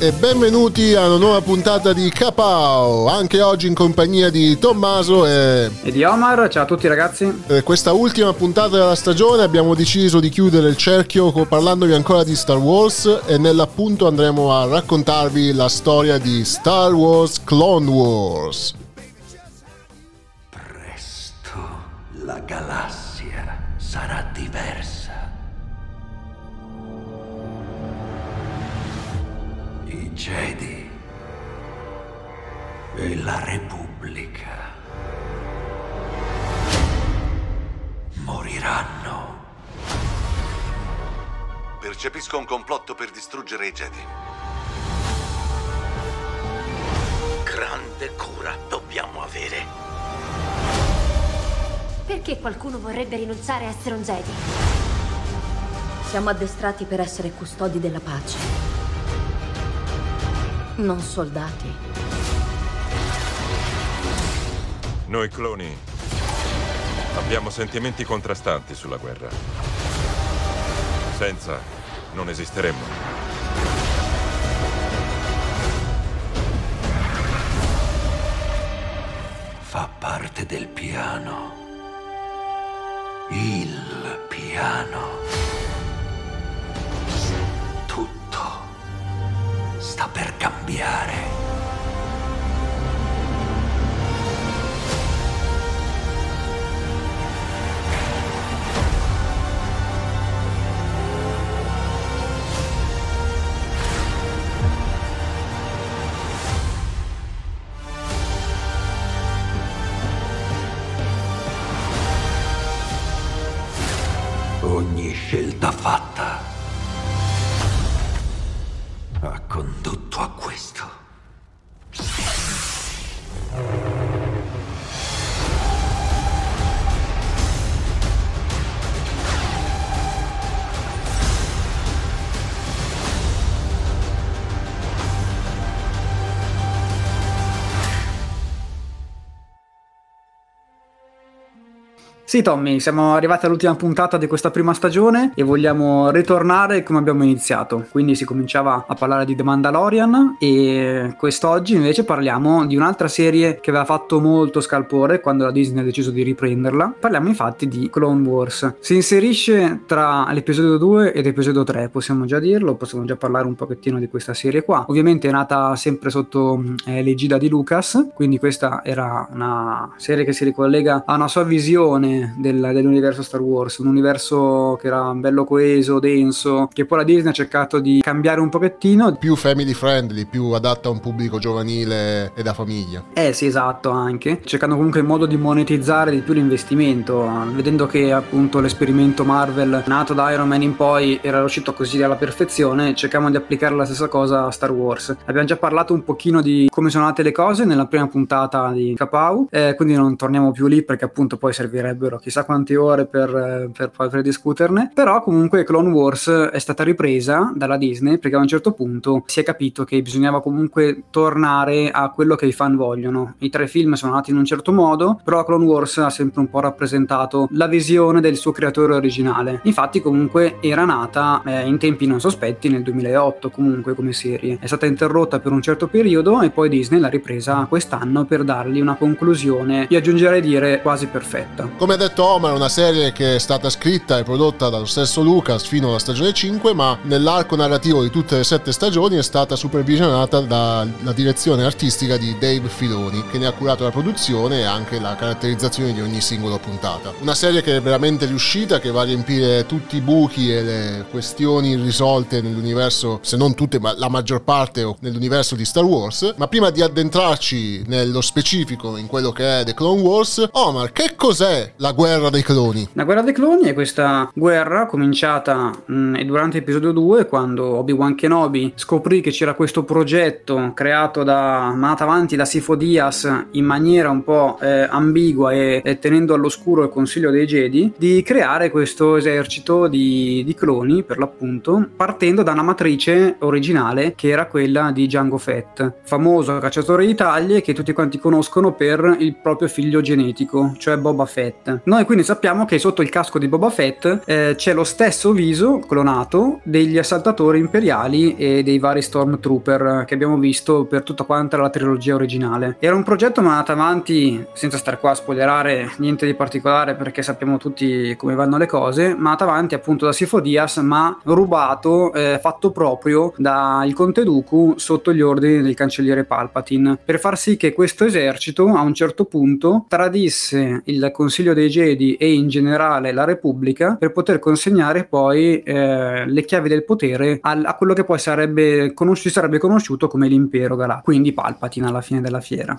E benvenuti a una nuova puntata di Capao, anche oggi in compagnia di Tommaso e... e di Omar, ciao a tutti ragazzi. Eh, questa ultima puntata della stagione abbiamo deciso di chiudere il cerchio parlandovi ancora di Star Wars e nell'appunto andremo a raccontarvi la storia di Star Wars Clone Wars. Presto la galassia sarà Jedi e la Repubblica moriranno. Percepisco un complotto per distruggere i Jedi. Grande cura dobbiamo avere. Perché qualcuno vorrebbe rinunciare a essere un Jedi? Siamo addestrati per essere custodi della pace non soldati. Noi cloni abbiamo sentimenti contrastanti sulla guerra. Senza non esisteremmo. Fa parte del piano. Il piano. Per Sì, Tommy, siamo arrivati all'ultima puntata di questa prima stagione e vogliamo ritornare come abbiamo iniziato. Quindi si cominciava a parlare di The Mandalorian e quest'oggi invece parliamo di un'altra serie che aveva fatto molto scalpore quando la Disney ha deciso di riprenderla. Parliamo infatti di Clone Wars. Si inserisce tra l'episodio 2 ed l'episodio 3, possiamo già dirlo, possiamo già parlare un pochettino di questa serie qua. Ovviamente è nata sempre sotto eh, l'egida di Lucas, quindi questa era una serie che si ricollega a una sua visione del, dell'universo Star Wars, un universo che era bello coeso, denso, che poi la Disney ha cercato di cambiare un pochettino. Più family friendly, più adatta a un pubblico giovanile e da famiglia. Eh sì, esatto, anche. Cercando comunque il modo di monetizzare di più l'investimento, vedendo che appunto l'esperimento Marvel nato da Iron Man in poi era riuscito così alla perfezione, cerchiamo di applicare la stessa cosa a Star Wars. Abbiamo già parlato un pochino di come sono nate le cose nella prima puntata di Capau, eh, quindi non torniamo più lì perché appunto poi servirebbe servirebbero chissà quante ore per, per, per discuterne, però comunque Clone Wars è stata ripresa dalla Disney perché a un certo punto si è capito che bisognava comunque tornare a quello che i fan vogliono. I tre film sono nati in un certo modo, però Clone Wars ha sempre un po' rappresentato la visione del suo creatore originale. Infatti comunque era nata eh, in tempi non sospetti nel 2008 comunque come serie. È stata interrotta per un certo periodo e poi Disney l'ha ripresa quest'anno per dargli una conclusione, io aggiungerei dire quasi perfetta. Come detto Omar, è una serie che è stata scritta e prodotta dallo stesso Lucas fino alla stagione 5, ma nell'arco narrativo di tutte le sette stagioni è stata supervisionata dalla direzione artistica di Dave Filoni, che ne ha curato la produzione e anche la caratterizzazione di ogni singola puntata. Una serie che è veramente riuscita, che va a riempire tutti i buchi e le questioni irrisolte nell'universo, se non tutte, ma la maggior parte nell'universo di Star Wars. Ma prima di addentrarci nello specifico in quello che è The Clone Wars, Omar, che cos'è la guerra dei cloni? La guerra dei cloni è questa guerra cominciata mh, durante l'episodio 2 quando Obi-Wan Kenobi scoprì che c'era questo progetto creato da mandato avanti da Sifo Diaz in maniera un po' eh, ambigua e, e, tenendo all'oscuro il consiglio dei Jedi di creare questo esercito di, di cloni per l'appunto partendo da una matrice originale che era quella di Django Fett famoso cacciatore di taglie che tutti quanti conoscono per il proprio figlio genetico cioè Boba Fett noi quindi sappiamo che sotto il casco di Boba Fett eh, c'è lo stesso viso clonato degli assaltatori imperiali e dei vari Stormtrooper che abbiamo visto per tutta quanta la trilogia originale. Era un progetto mandato avanti, senza stare qua a spoilerare niente di particolare perché sappiamo tutti come vanno le cose, mandato avanti appunto da Sifo Diaz ma rubato, eh, fatto proprio dal Conte Dooku sotto gli ordini del cancelliere Palpatine per far sì che questo esercito a un certo punto tradisse il Consiglio dei Jedi e in generale la Repubblica per poter consegnare poi eh, le chiavi del potere a, a quello che poi sarebbe, conosci- sarebbe conosciuto come l'impero galattico, quindi Palpatine alla fine della fiera.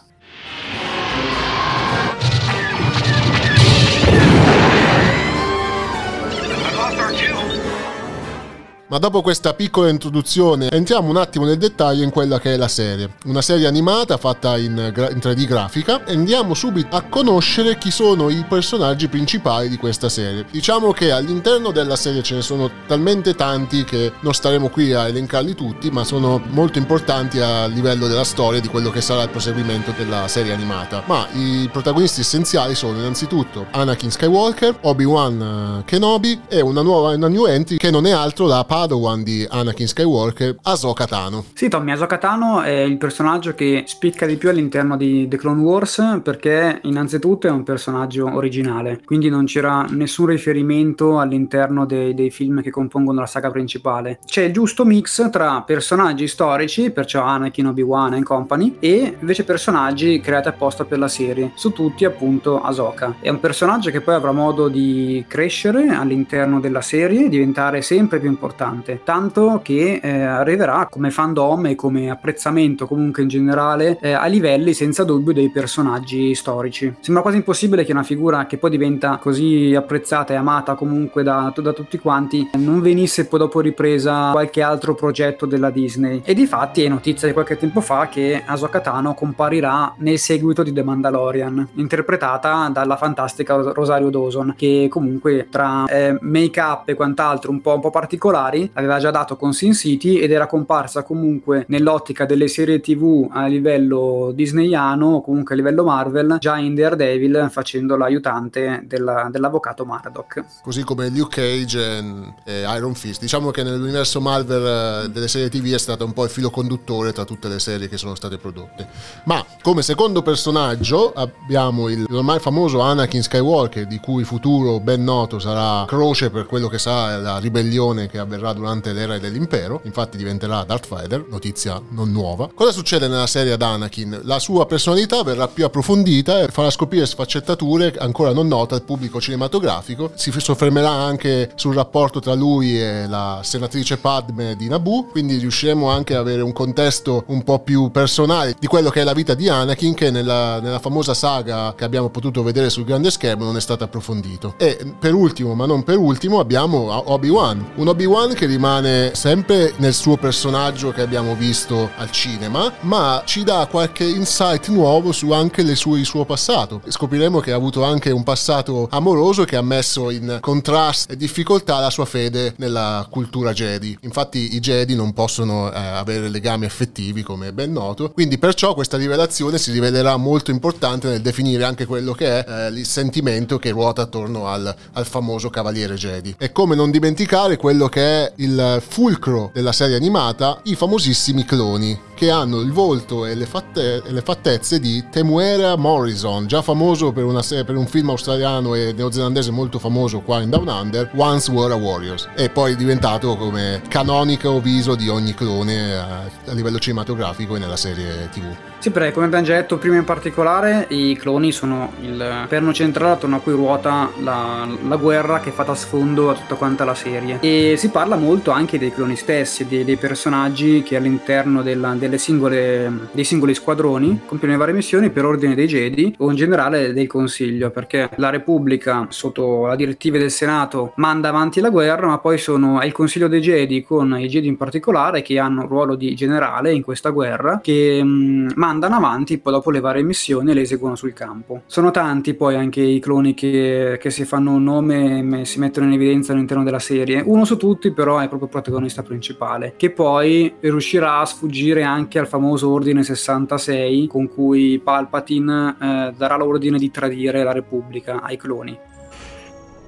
Ma dopo questa piccola introduzione entriamo un attimo nel dettaglio in quella che è la serie. Una serie animata fatta in, gra- in 3D grafica e andiamo subito a conoscere chi sono i personaggi principali di questa serie. Diciamo che all'interno della serie ce ne sono talmente tanti che non staremo qui a elencarli tutti, ma sono molto importanti a livello della storia di quello che sarà il proseguimento della serie animata. Ma i protagonisti essenziali sono innanzitutto Anakin Skywalker, Obi-Wan eh, Kenobi e una nuova una new entry che non è altro la Padawan di Anakin Skywalker, Ahsoka Tano. Sì, Tommy, Ahsoka Tano è il personaggio che spicca di più all'interno di The Clone Wars perché innanzitutto è un personaggio originale, quindi non c'era nessun riferimento all'interno dei, dei film che compongono la saga principale. C'è il giusto mix tra personaggi storici, perciò Anakin, Obi-Wan e company, e invece personaggi creati apposta per la serie, su tutti appunto Ahsoka. È un personaggio che poi avrà modo di crescere all'interno della serie, diventare sempre più importante importante, tanto che eh, arriverà come fandom e come apprezzamento comunque in generale eh, a livelli senza dubbio dei personaggi storici. Sembra quasi impossibile che una figura che poi diventa così apprezzata e amata comunque da, da tutti quanti non venisse poi dopo ripresa qualche altro progetto della Disney. E di fatti è notizia di qualche tempo fa che Ahsoka Tano comparirà nel seguito di The Mandalorian, interpretata dalla fantastica Rosario Dawson, che comunque tra eh, make-up e quant'altro un po', un po' particolari Ferrari aveva già dato con Sin City ed era comparsa comunque nell'ottica delle serie tv a livello disneyano o comunque a livello Marvel già in Daredevil facendo l'aiutante della, dell'avvocato Murdoch. Così come Luke Cage e, Iron Fist. Diciamo che nell'universo Marvel eh, delle serie tv è stato un po' il filo conduttore tra tutte le serie che sono state prodotte. Ma come secondo personaggio abbiamo il ormai famoso Anakin Skywalker di cui futuro ben noto sarà croce per quello che sarà la ribellione che avverrà avverrà durante l'era dell'impero, infatti diventerà Darth Vader, notizia non nuova. Cosa succede nella serie ad Anakin? La sua personalità verrà più approfondita e farà scoprire sfaccettature ancora non note al pubblico cinematografico. Si soffermerà anche sul rapporto tra lui e la senatrice Padme di Naboo, quindi riusciremo anche ad avere un contesto un po' più personale di quello che è la vita di Anakin che nella, nella famosa saga che abbiamo potuto vedere sul grande schermo non è stato approfondito. E per ultimo, ma non per ultimo, abbiamo Obi-Wan. Un Obi-Wan che rimane sempre nel suo personaggio che abbiamo visto al cinema, ma ci dà qualche insight nuovo su anche sue, il suo passato. Scopriremo che ha avuto anche un passato amoroso che ha messo in contrasto e difficoltà la sua fede nella cultura Jedi. Infatti i Jedi non possono eh, avere legami affettivi, come è ben noto, quindi perciò questa rivelazione si rivelerà molto importante nel definire anche quello che è eh, il sentimento che ruota attorno al, al famoso cavaliere Jedi. E come non dimenticare quello che è il fulcro della serie animata, i famosissimi cloni che hanno il volto e le, fatte- le fattezze di Temuera Morrison, già famoso per, una, per un film australiano e neozelandese molto famoso qua in Down Under, Once Were a Warriors, e poi diventato come canonico viso di ogni clone a, a livello cinematografico e nella serie tv. Sì, perché come abbiamo già detto prima in particolare, i cloni sono il perno centrale attorno a cui ruota la, la, guerra che fa da sfondo a tutta quanta la serie. E si parla molto anche dei cloni stessi, dei, dei personaggi che all'interno della, singole, dei singoli squadroni compiono le varie missioni per ordine dei Jedi o in generale del Consiglio, perché la Repubblica, sotto la direttiva del Senato, manda avanti la guerra, ma poi sono, è il Consiglio dei Jedi, con i Jedi in particolare, che hanno un ruolo di generale in questa guerra, che mh, mandano avanti poi dopo le varie missioni e le eseguono sul campo. Sono tanti poi anche i cloni che, che si fanno un nome e si mettono in evidenza all'interno della serie. Uno su tutti però è proprio il protagonista principale, che poi riuscirà a sfuggire anche al famoso Ordine 66 con cui Palpatine eh, darà l'ordine di tradire la Repubblica ai cloni.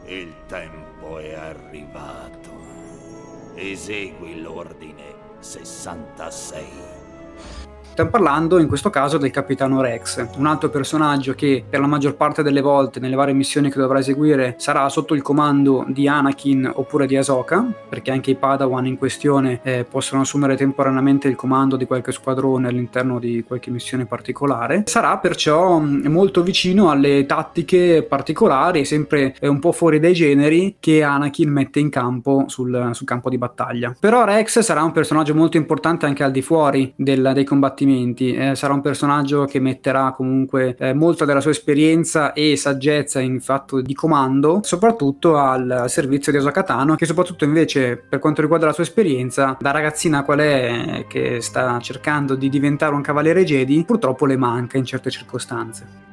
Il tempo è arrivato. Esegui l'ordine 66. Stiamo parlando in questo caso del capitano Rex, un altro personaggio che per la maggior parte delle volte nelle varie missioni che dovrà eseguire sarà sotto il comando di Anakin oppure di Ahsoka, perché anche i Padawan in questione eh, possono assumere temporaneamente il comando di qualche squadrone all'interno di qualche missione particolare. Sarà perciò mm, molto vicino alle tattiche particolari, sempre un po' fuori dai generi, che Anakin mette in campo sul, sul campo di battaglia. Però Rex sarà un personaggio molto importante anche al di fuori del, dei combattimenti combattimenti. Eh, sarà un personaggio che metterà comunque eh, molta della sua esperienza e saggezza in fatto di comando, soprattutto al servizio di Osakatano, che soprattutto invece per quanto riguarda la sua esperienza, da ragazzina qual è che sta cercando di diventare un cavaliere Jedi, purtroppo le manca in certe circostanze.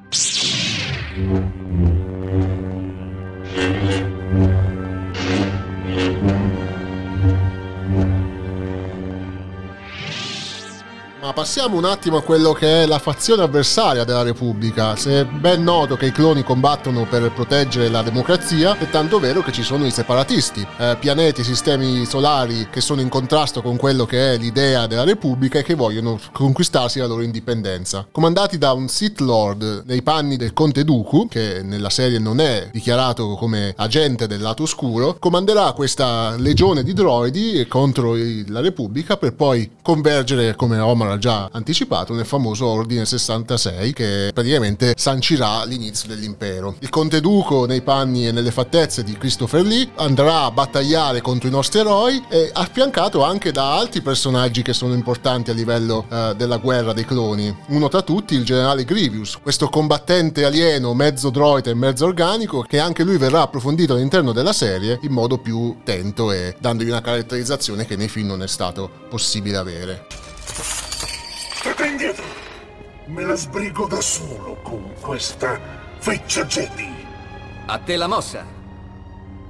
Ma passiamo un attimo a quello che è la fazione avversaria della Repubblica. Se è ben noto che i cloni combattono per proteggere la democrazia, è tanto vero che ci sono i separatisti, eh, pianeti, sistemi solari che sono in contrasto con quello che è l'idea della Repubblica e che vogliono conquistarsi la loro indipendenza. Comandati da un Sith Lord nei panni del Conte Dooku, che nella serie non è dichiarato come agente del lato oscuro, comanderà questa legione di droidi contro la Repubblica per poi convergere come Omar già anticipato nel famoso Ordine 66 che praticamente sancirà l'inizio dell'impero. Il conte Duco nei panni e nelle fattezze di Christopher Lee andrà a battagliare contro i nostri eroi e affiancato anche da altri personaggi che sono importanti a livello uh, della guerra dei cloni. Uno tra tutti il generale Grievous, questo combattente alieno mezzo droide e mezzo organico che anche lui verrà approfondito all'interno della serie in modo più tento e dandogli una caratterizzazione che nei film non è stato possibile avere. State indietro! Me la sbrigo da solo con questa feccia Jedi! A te la mossa!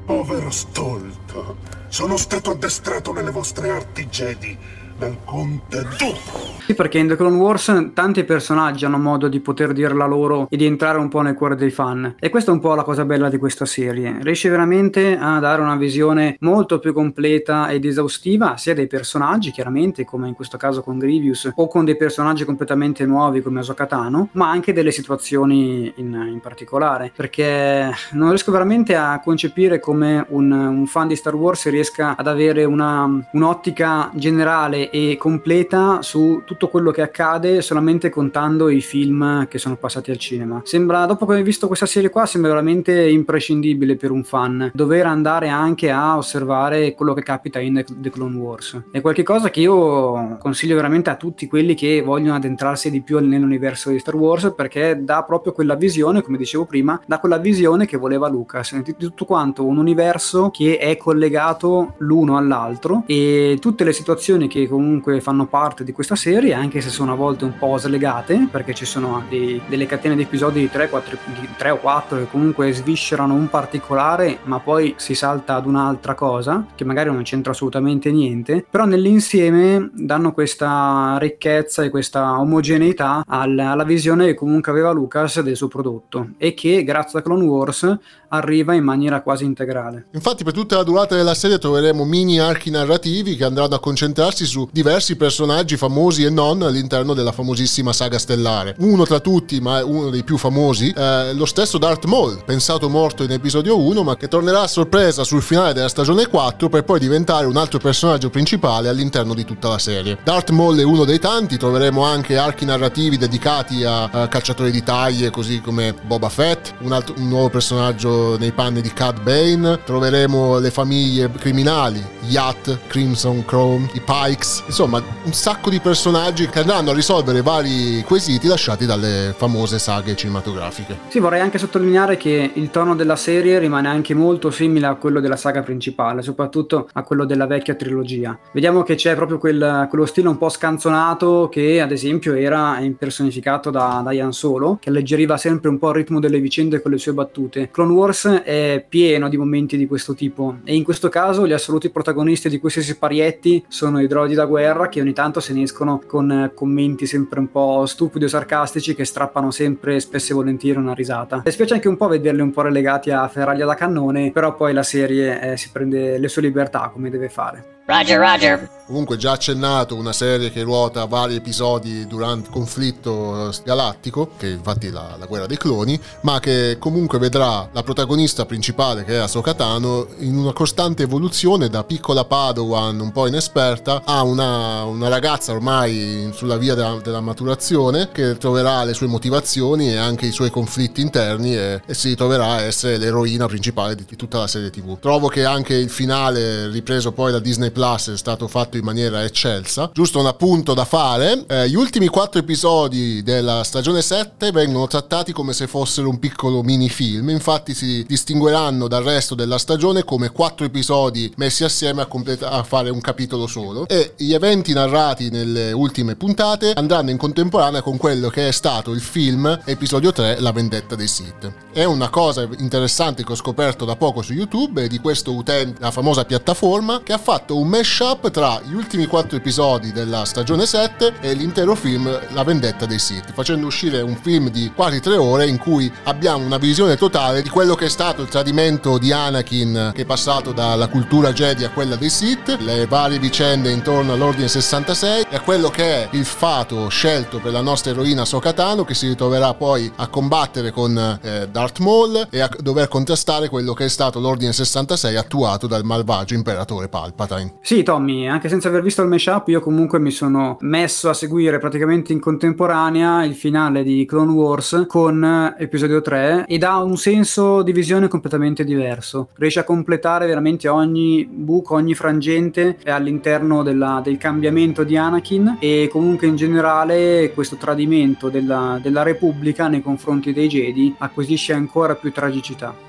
Povero stolto! Sono stato addestrato nelle vostre arti Jedi dal conte Dooku. Sì, perché in The Clone Wars tanti personaggi hanno modo di poter dire la loro e di entrare un po' nel cuore dei fan. E questa è un po' la cosa bella di questa serie. Riesce veramente a dare una visione molto più completa ed esaustiva sia dei personaggi, chiaramente, come in questo caso con Grievous, o con dei personaggi completamente nuovi come Ahsoka Tano, ma anche delle situazioni in, in, particolare. Perché non riesco veramente a concepire come un, un fan di Star Wars riesca ad avere una, un'ottica generale e completa su tutto quello che accade solamente contando i film che sono passati al cinema. Sembra, dopo che ho visto questa serie qua, sembra veramente imprescindibile per un fan dover andare anche a osservare quello che capita in The Clone Wars. È qualcosa che io consiglio veramente a tutti quelli che vogliono addentrarsi di più nell'universo di Star Wars perché dà proprio quella visione, come dicevo prima, dà quella visione che voleva Lucas, di tutto quanto un universo che è collegato l'uno all'altro e tutte le situazioni che comunque fanno parte di questa serie, anche se sono a volte un po' slegate, perché ci sono dei, delle catene di episodi di 3, 4, di 3 o 4 che comunque sviscerano un particolare, ma poi si salta ad un'altra cosa, che magari non c'entra assolutamente niente, però nell'insieme danno questa ricchezza e questa omogeneità alla, alla visione che comunque aveva Lucas del suo prodotto e che grazie a Clone Wars arriva in maniera quasi integrale. Infatti per tutta la durata della serie troveremo mini archi narrativi che andranno a concentrarsi su diversi personaggi famosi e non all'interno della famosissima saga stellare. Uno tra tutti, ma uno dei più famosi, eh, lo stesso Darth Maul, pensato morto in episodio 1, ma che tornerà a sorpresa sul finale della stagione 4 per poi diventare un altro personaggio principale all'interno di tutta la serie. Darth Maul è uno dei tanti, troveremo anche archi narrativi dedicati a, a cacciatori di taglie, così come Boba Fett, un, altro, un nuovo personaggio nei panni di Cad Bane, troveremo le famiglie criminali, Yacht, Crimson Chrome, i Pikes, insomma un sacco di personaggi che andranno a risolvere vari quesiti lasciati dalle famose saghe cinematografiche. Sì, vorrei anche sottolineare che il tono della serie rimane anche molto simile a quello della saga principale, soprattutto a quello della vecchia trilogia. Vediamo che c'è proprio quel, quello stile un po' scanzonato che ad esempio era impersonificato da, da Ian Solo, che alleggeriva sempre un po' il ritmo delle vicende con le sue battute. Clone Wars è pieno di momenti di questo tipo e in questo caso gli assoluti protagonisti di questi siparietti sono i droidi da guerra che ogni tanto se ne escono con commenti sempre un po' stupidi o sarcastici che strappano sempre spesso e volentieri una risata. E spiace anche un po' vederli un po' relegati a ferraglia da cannone, però poi la serie eh, si prende le sue libertà come deve fare. Roger, Roger. Comunque già accennato una serie che ruota vari episodi durante il conflitto galattico, che infatti è la, la, guerra dei cloni, ma che comunque vedrà la protagonista principale che è Ahsoka Tano in una costante evoluzione da piccola Padawan un po' inesperta a una, una ragazza ormai sulla via della, della, maturazione che troverà le sue motivazioni e anche i suoi conflitti interni e, e si troverà a essere l'eroina principale di, di tutta la serie tv. Trovo che anche il finale ripreso poi da Disney Plus è stato fatto in maniera eccelsa. Giusto un appunto da fare: eh, gli ultimi quattro episodi della stagione 7 vengono trattati come se fossero un piccolo mini film. Infatti, si distingueranno dal resto della stagione come quattro episodi messi assieme a, completa- a fare un capitolo solo. E gli eventi narrati nelle ultime puntate andranno in contemporanea con quello che è stato il film episodio 3, La vendetta dei Sith. È una cosa interessante che ho scoperto da poco su YouTube di questo utente, la famosa piattaforma, che ha fatto un mashup tra gli ultimi quattro episodi della stagione 7 e l'intero film La vendetta dei Sith, facendo uscire un film di quasi tre ore in cui abbiamo una visione totale di quello che è stato il tradimento di Anakin che è passato dalla cultura Jedi a quella dei Sith, le varie vicende intorno all'Ordine 66 e a quello che è il fato scelto per la nostra eroina Sokatano che si ritroverà poi a combattere con eh, Darth Maul e a dover contrastare quello che è stato l'Ordine 66 attuato dal malvagio imperatore Palpatine. Sì, Tommy, anche senza aver visto il mashup, io comunque mi sono messo a seguire praticamente in contemporanea il finale di Clone Wars con episodio 3 ed ha un senso di visione completamente diverso. Riesce a completare veramente ogni buco, ogni frangente all'interno della, del cambiamento di Anakin e comunque in generale questo tradimento della, della Repubblica nei confronti dei Jedi acquisisce ancora più tragicità.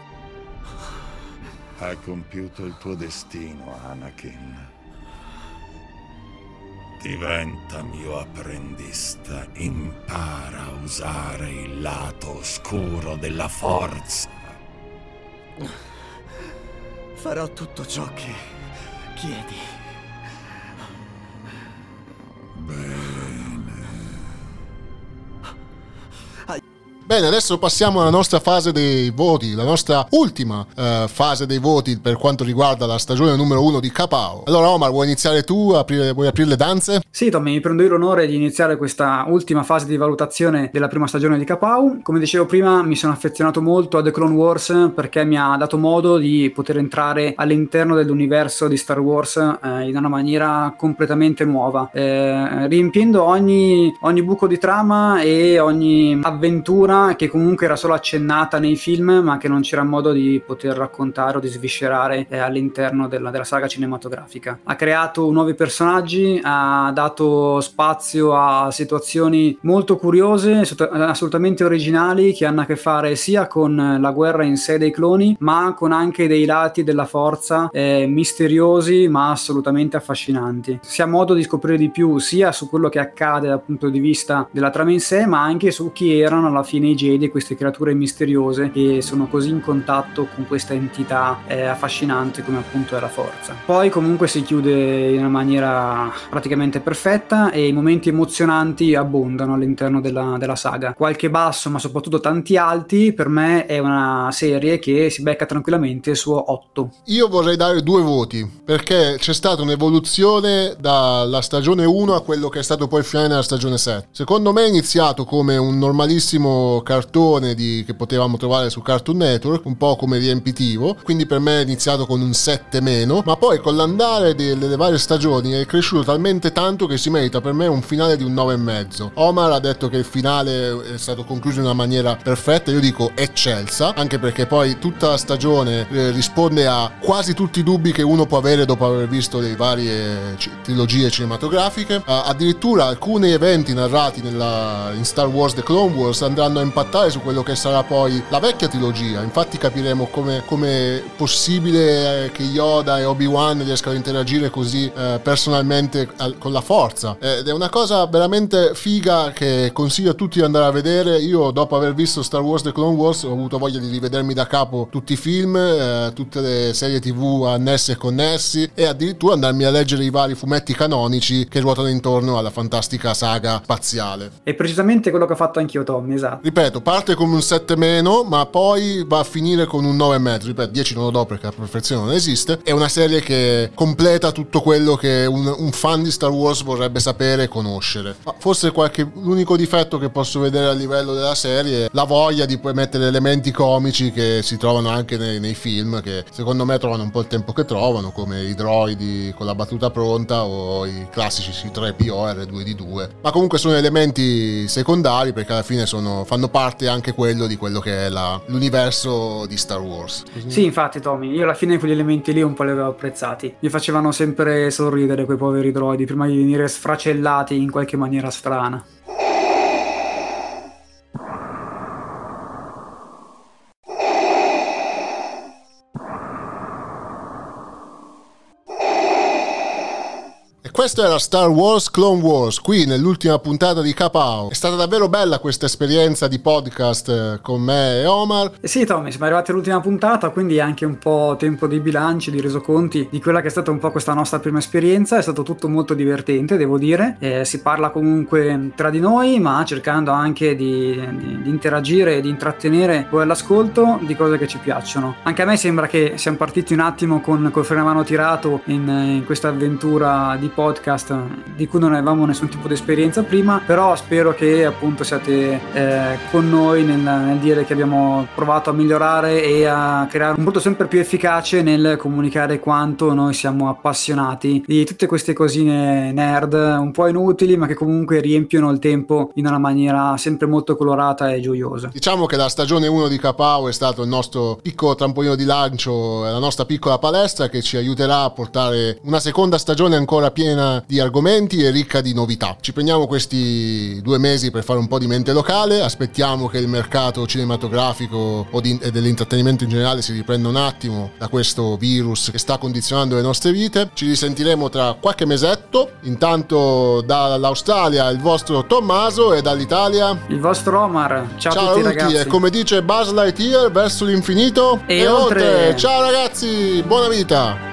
Hai compiuto il tuo destino, Anakin. Diventa mio apprendista, impara a usare il lato oscuro della forza. Farò tutto ciò che chiedi. Bene. Bene, adesso passiamo alla nostra fase dei voti, la nostra ultima uh, fase dei voti per quanto riguarda la stagione numero uno di Capao. Allora Omar, vuoi iniziare tu? Aprire, vuoi aprire le danze? Sì, Tommy, mi prendo io l'onore di iniziare questa ultima fase di valutazione della prima stagione di Capao. Come dicevo prima, mi sono affezionato molto a The Clone Wars perché mi ha dato modo di poter entrare all'interno dell'universo di Star Wars eh, in una maniera completamente nuova, eh, riempiendo ogni, ogni buco di trama e ogni avventura che comunque era solo accennata nei film, ma che non c'era modo di poter raccontare o di sviscerare eh, all'interno della, della, saga cinematografica. Ha creato nuovi personaggi, ha dato spazio a situazioni molto curiose, assolutamente originali, che hanno a che fare sia con la guerra in sé dei cloni, ma con anche dei lati della forza eh, misteriosi, ma assolutamente affascinanti. Si ha modo di scoprire di più sia su quello che accade dal punto di vista della trama in sé, ma anche su chi erano alla fine nei Jedi, queste creature misteriose che sono così in contatto con questa entità eh, affascinante come appunto è la forza. Poi comunque si chiude in una maniera praticamente perfetta e i momenti emozionanti abbondano all'interno della, della saga. Qualche basso, ma soprattutto tanti alti, per me è una serie che si becca tranquillamente su 8. Io vorrei dare due voti perché c'è stata un'evoluzione dalla stagione 1 a quello che è stato poi il finale della stagione 7. Secondo me è iniziato come un normalissimo cartone di, che potevamo trovare su Cartoon Network, un po' come riempitivo, quindi per me è iniziato con un 7 meno, ma poi con l'andare delle varie stagioni è cresciuto talmente tanto che si merita per me un finale di un 9,5. Omar ha detto che il finale è stato concluso in una maniera perfetta, io dico eccelsa, anche perché poi tutta la stagione eh, risponde a quasi tutti i dubbi che uno può avere dopo aver visto le varie trilogie cinematografiche. Addirittura alcuni eventi narrati nella, in Star Wars The Clone Wars andranno a impattare su quello che sarà poi la vecchia trilogia. Infatti capiremo come, è possibile eh, che Yoda e Obi-Wan riescano a interagire così eh, personalmente al, con la forza. Ed è una cosa veramente figa che consiglio a tutti di andare a vedere. Io dopo aver visto Star Wars The Clone Wars ho avuto voglia di rivedermi da capo tutti i film, eh, tutte le serie tv annesse e connessi e addirittura andarmi a leggere i vari fumetti canonici che ruotano intorno alla fantastica saga spaziale. È precisamente quello che ho fatto anch'io Tommy, esatto. Ripeto, parte come un 7 meno, ma poi va a finire con un 9,5. Ripeto, 10 non lo do perché la perfezione non esiste. È una serie che completa tutto quello che un, un fan di Star Wars vorrebbe sapere e conoscere. Ma forse qualche, l'unico difetto che posso vedere a livello della serie è la voglia di poi mettere elementi comici che si trovano anche nei, nei film, che secondo me trovano un po' il tempo che trovano, come i droidi con la battuta pronta o i classici C3PO R2D2. Ma comunque sono elementi secondari perché alla fine sono, fanno parte anche quello di quello che è la, l'universo di Star Wars. Sì, infatti Tommy, io alla fine quegli elementi lì un po' li avevo apprezzati. Mi facevano sempre sorridere quei poveri droidi prima di venire sfracellati in qualche maniera strana. Questo era Star Wars Clone Wars, qui nell'ultima puntata di Capao. È stata davvero bella questa esperienza di podcast eh, con me e Omar. Eh sì, Tommy, siamo arrivati all'ultima puntata, quindi è anche un po' tempo di bilanci, di resoconti di quella che è stata un po' questa nostra prima esperienza. È stato tutto molto divertente, devo dire. Eh, si parla comunque tra di noi, ma cercando anche di, di, di interagire e di intrattenere voi all'ascolto di cose che ci piacciono. Anche a me sembra che siamo partiti un attimo con col freno a mano tirato in, in questa avventura di podcast podcast di cui non avevamo nessun tipo di esperienza prima, però spero che appunto siate eh, con noi nel, nel, dire che abbiamo provato a migliorare e a creare un prodotto sempre più efficace nel comunicare quanto noi siamo appassionati di tutte queste cosine nerd un po' inutili ma che comunque riempiono il tempo in una maniera sempre molto colorata e gioiosa. Diciamo che la stagione 1 di Capao è stato il nostro piccolo trampolino di lancio, la nostra piccola palestra che ci aiuterà a portare una seconda stagione ancora piena piena di argomenti e ricca di novità. Ci prendiamo questi due mesi per fare un po' di mente locale, aspettiamo che il mercato cinematografico di, e dell'intrattenimento in generale si riprenda un attimo da questo virus che sta condizionando le nostre vite. Ci risentiremo tra qualche mesetto. Intanto dall'Australia il vostro Tommaso e dall'Italia il vostro Omar. Ciao, Ciao a tutti a tutti ragazzi. e come dice Buzz Lightyear verso l'infinito e, e oltre. oltre. Ciao ragazzi, buona vita.